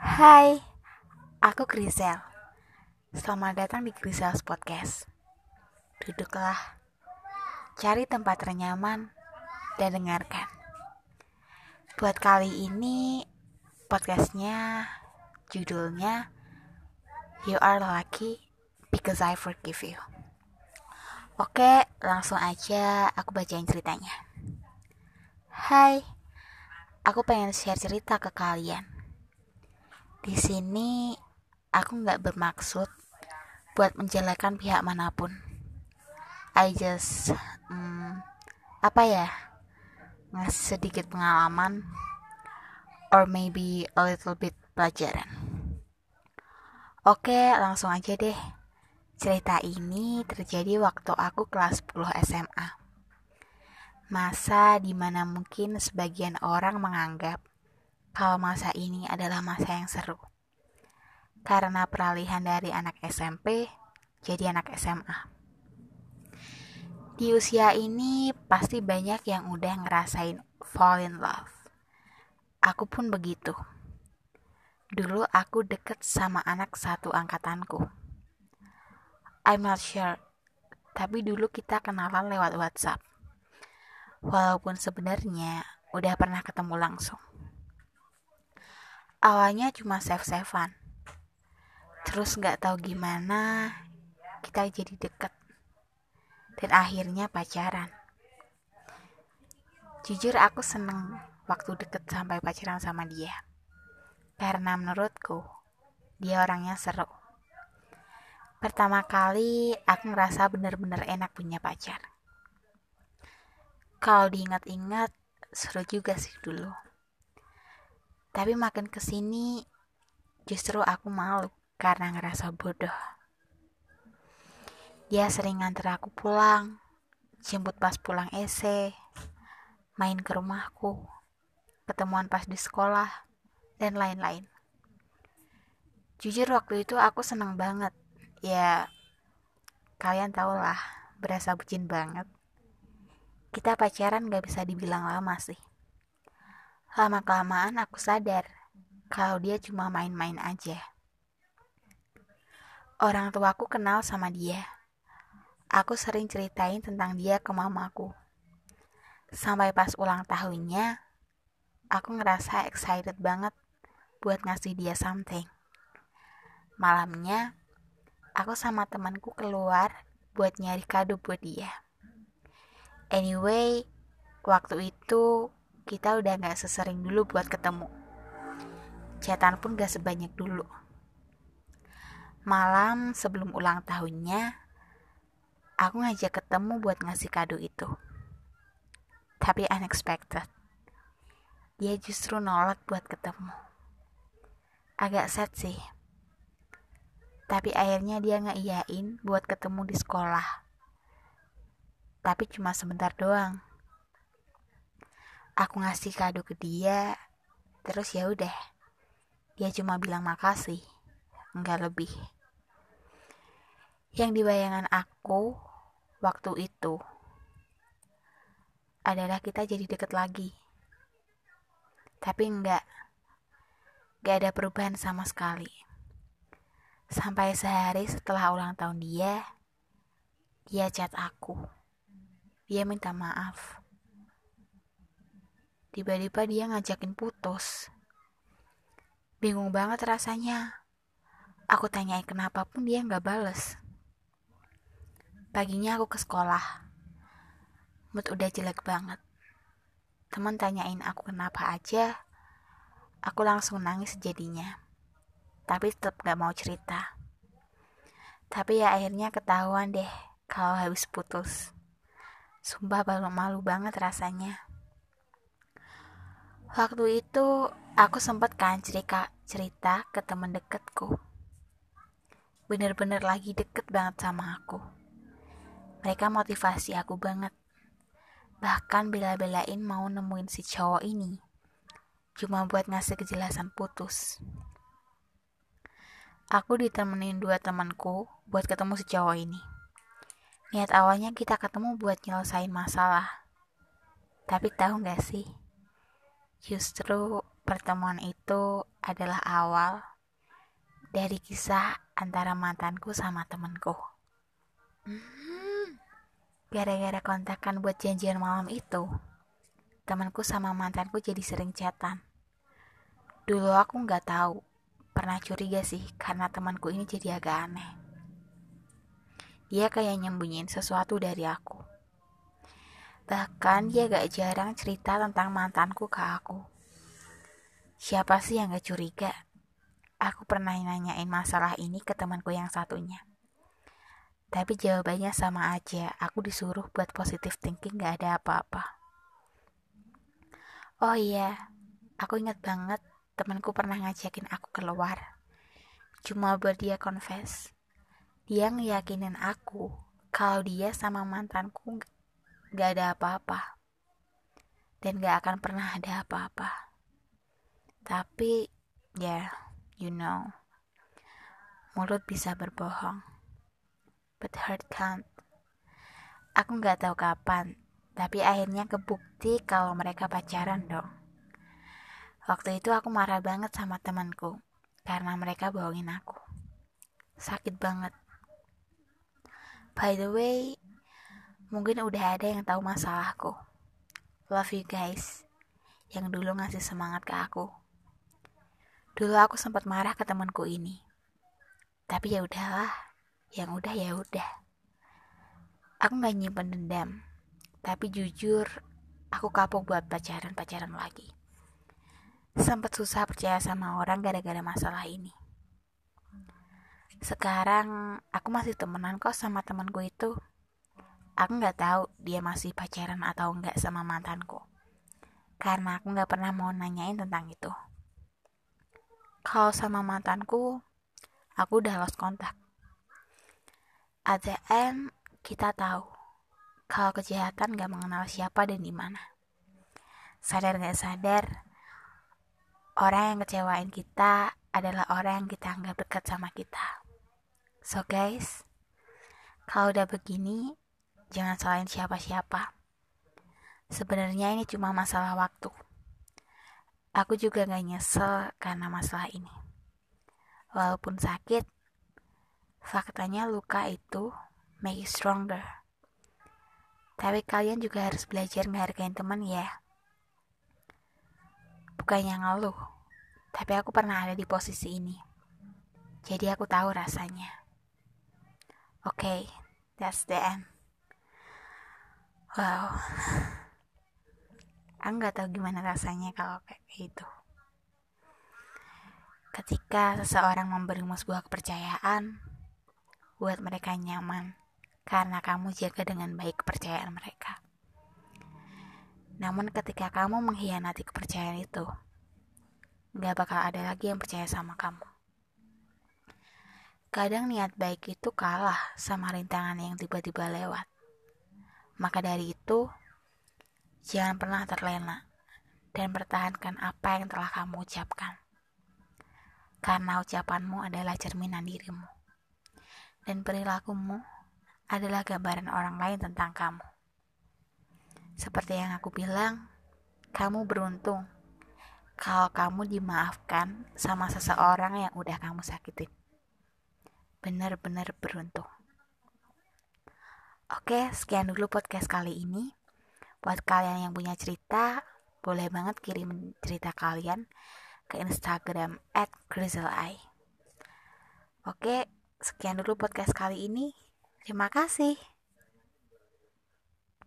Hai, aku Grisel. Selamat datang di Grisel's Podcast. Duduklah, cari tempat ternyaman, dan dengarkan. Buat kali ini, podcastnya judulnya You Are Lucky Because I Forgive You. Oke, langsung aja aku bacain ceritanya. Hai, aku pengen share cerita ke kalian di sini aku nggak bermaksud buat menjelekan pihak mana pun. I just hmm, apa ya ngasih sedikit pengalaman or maybe a little bit pelajaran. Oke, langsung aja deh. Cerita ini terjadi waktu aku kelas 10 SMA. Masa di mana mungkin sebagian orang menganggap kalau masa ini adalah masa yang seru. Karena peralihan dari anak SMP jadi anak SMA. Di usia ini pasti banyak yang udah ngerasain fall in love. Aku pun begitu. Dulu aku deket sama anak satu angkatanku. I'm not sure, tapi dulu kita kenalan lewat WhatsApp. Walaupun sebenarnya udah pernah ketemu langsung awalnya cuma save-savean terus nggak tahu gimana kita jadi deket. Dan akhirnya pacaran. Jujur aku seneng waktu deket sampai pacaran sama dia. Karena menurutku dia orangnya seru. Pertama kali aku ngerasa bener-bener enak punya pacar. Kalau diingat-ingat seru juga sih dulu tapi makin ke sini justru aku malu karena ngerasa bodoh. Dia sering nganter aku pulang, jemput pas pulang ese, main ke rumahku, ketemuan pas di sekolah, dan lain-lain. Jujur waktu itu aku seneng banget. Ya, kalian tau lah, berasa bucin banget. Kita pacaran gak bisa dibilang lama sih. Lama-kelamaan aku sadar kalau dia cuma main-main aja. Orang tuaku kenal sama dia. Aku sering ceritain tentang dia ke mamaku. Sampai pas ulang tahunnya, aku ngerasa excited banget buat ngasih dia something. Malamnya, aku sama temanku keluar buat nyari kado buat dia. Anyway, waktu itu kita udah gak sesering dulu buat ketemu. Chatan pun gak sebanyak dulu. Malam sebelum ulang tahunnya, aku ngajak ketemu buat ngasih kado itu. Tapi unexpected. Dia justru nolak buat ketemu. Agak sad sih. Tapi akhirnya dia ngeiyain buat ketemu di sekolah. Tapi cuma sebentar doang aku ngasih kado ke dia terus ya udah. Dia cuma bilang makasih nggak lebih. Yang di bayangan aku waktu itu adalah kita jadi deket lagi. Tapi enggak gak ada perubahan sama sekali. Sampai sehari setelah ulang tahun dia dia chat aku. Dia minta maaf Tiba-tiba dia ngajakin putus. Bingung banget rasanya. Aku tanyain kenapa pun dia nggak bales. Paginya aku ke sekolah. Mood udah jelek banget. Teman tanyain aku kenapa aja. Aku langsung nangis jadinya. Tapi tetap gak mau cerita. Tapi ya akhirnya ketahuan deh kalau habis putus. Sumpah malu-malu banget rasanya. Waktu itu aku sempat kan cerita, cerita ke temen deketku. Bener-bener lagi deket banget sama aku. Mereka motivasi aku banget. Bahkan bela-belain mau nemuin si cowok ini. Cuma buat ngasih kejelasan putus. Aku ditemenin dua temanku buat ketemu si cowok ini. Niat awalnya kita ketemu buat nyelesain masalah. Tapi tahu gak sih? Justru pertemuan itu adalah awal dari kisah antara mantanku sama temenku. Gara-gara kontakan buat janjian malam itu, temanku sama mantanku jadi sering chatan. Dulu aku nggak tahu, pernah curiga sih karena temanku ini jadi agak aneh. Dia kayak nyembunyiin sesuatu dari aku. Bahkan dia gak jarang cerita tentang mantanku ke aku. Siapa sih yang gak curiga? Aku pernah nanyain masalah ini ke temanku yang satunya. Tapi jawabannya sama aja, aku disuruh buat positive thinking gak ada apa-apa. Oh iya, aku ingat banget temanku pernah ngajakin aku keluar. Cuma buat dia confess. Dia ngeyakinin aku kalau dia sama mantanku gak ada apa-apa. Dan gak akan pernah ada apa-apa. Tapi, ya, yeah, you know, mulut bisa berbohong, but heart can't. Aku nggak tahu kapan, tapi akhirnya kebukti kalau mereka pacaran dong. Waktu itu aku marah banget sama temanku, karena mereka bohongin aku. Sakit banget. By the way, mungkin udah ada yang tahu masalahku. Love you guys, yang dulu ngasih semangat ke aku. Dulu aku sempat marah ke temanku ini. Tapi ya udahlah, yang udah ya udah. Aku nggak nyimpen dendam, tapi jujur aku kapok buat pacaran-pacaran lagi. Sempat susah percaya sama orang gara-gara masalah ini. Sekarang aku masih temenan kok sama temanku itu. Aku nggak tahu dia masih pacaran atau enggak sama mantanku. Karena aku nggak pernah mau nanyain tentang itu. Kalau sama mantanku, aku udah lost kontak. At the end, kita tahu kalau kejahatan gak mengenal siapa dan di mana. Sadar gak sadar, orang yang kecewain kita adalah orang yang kita anggap dekat sama kita. So guys, kalau udah begini, jangan salahin siapa-siapa. Sebenarnya ini cuma masalah waktu. Aku juga gak nyesel karena masalah ini. Walaupun sakit, faktanya luka itu make you stronger. Tapi kalian juga harus belajar menghargai teman ya. Bukannya ngeluh, tapi aku pernah ada di posisi ini. Jadi aku tahu rasanya. Oke, okay, that's the end. Wow. Aku nggak tahu gimana rasanya kalau kayak gitu. Ketika seseorang memberimu sebuah kepercayaan buat mereka nyaman karena kamu jaga dengan baik kepercayaan mereka. Namun ketika kamu mengkhianati kepercayaan itu nggak bakal ada lagi yang percaya sama kamu. Kadang niat baik itu kalah sama rintangan yang tiba-tiba lewat maka dari itu Jangan pernah terlena dan pertahankan apa yang telah kamu ucapkan. Karena ucapanmu adalah cerminan dirimu. Dan perilakumu adalah gambaran orang lain tentang kamu. Seperti yang aku bilang, kamu beruntung kalau kamu dimaafkan sama seseorang yang udah kamu sakitin. Benar-benar beruntung. Oke, sekian dulu podcast kali ini. Buat kalian yang punya cerita, boleh banget kirim cerita kalian ke Instagram at Oke, sekian dulu podcast kali ini. Terima kasih.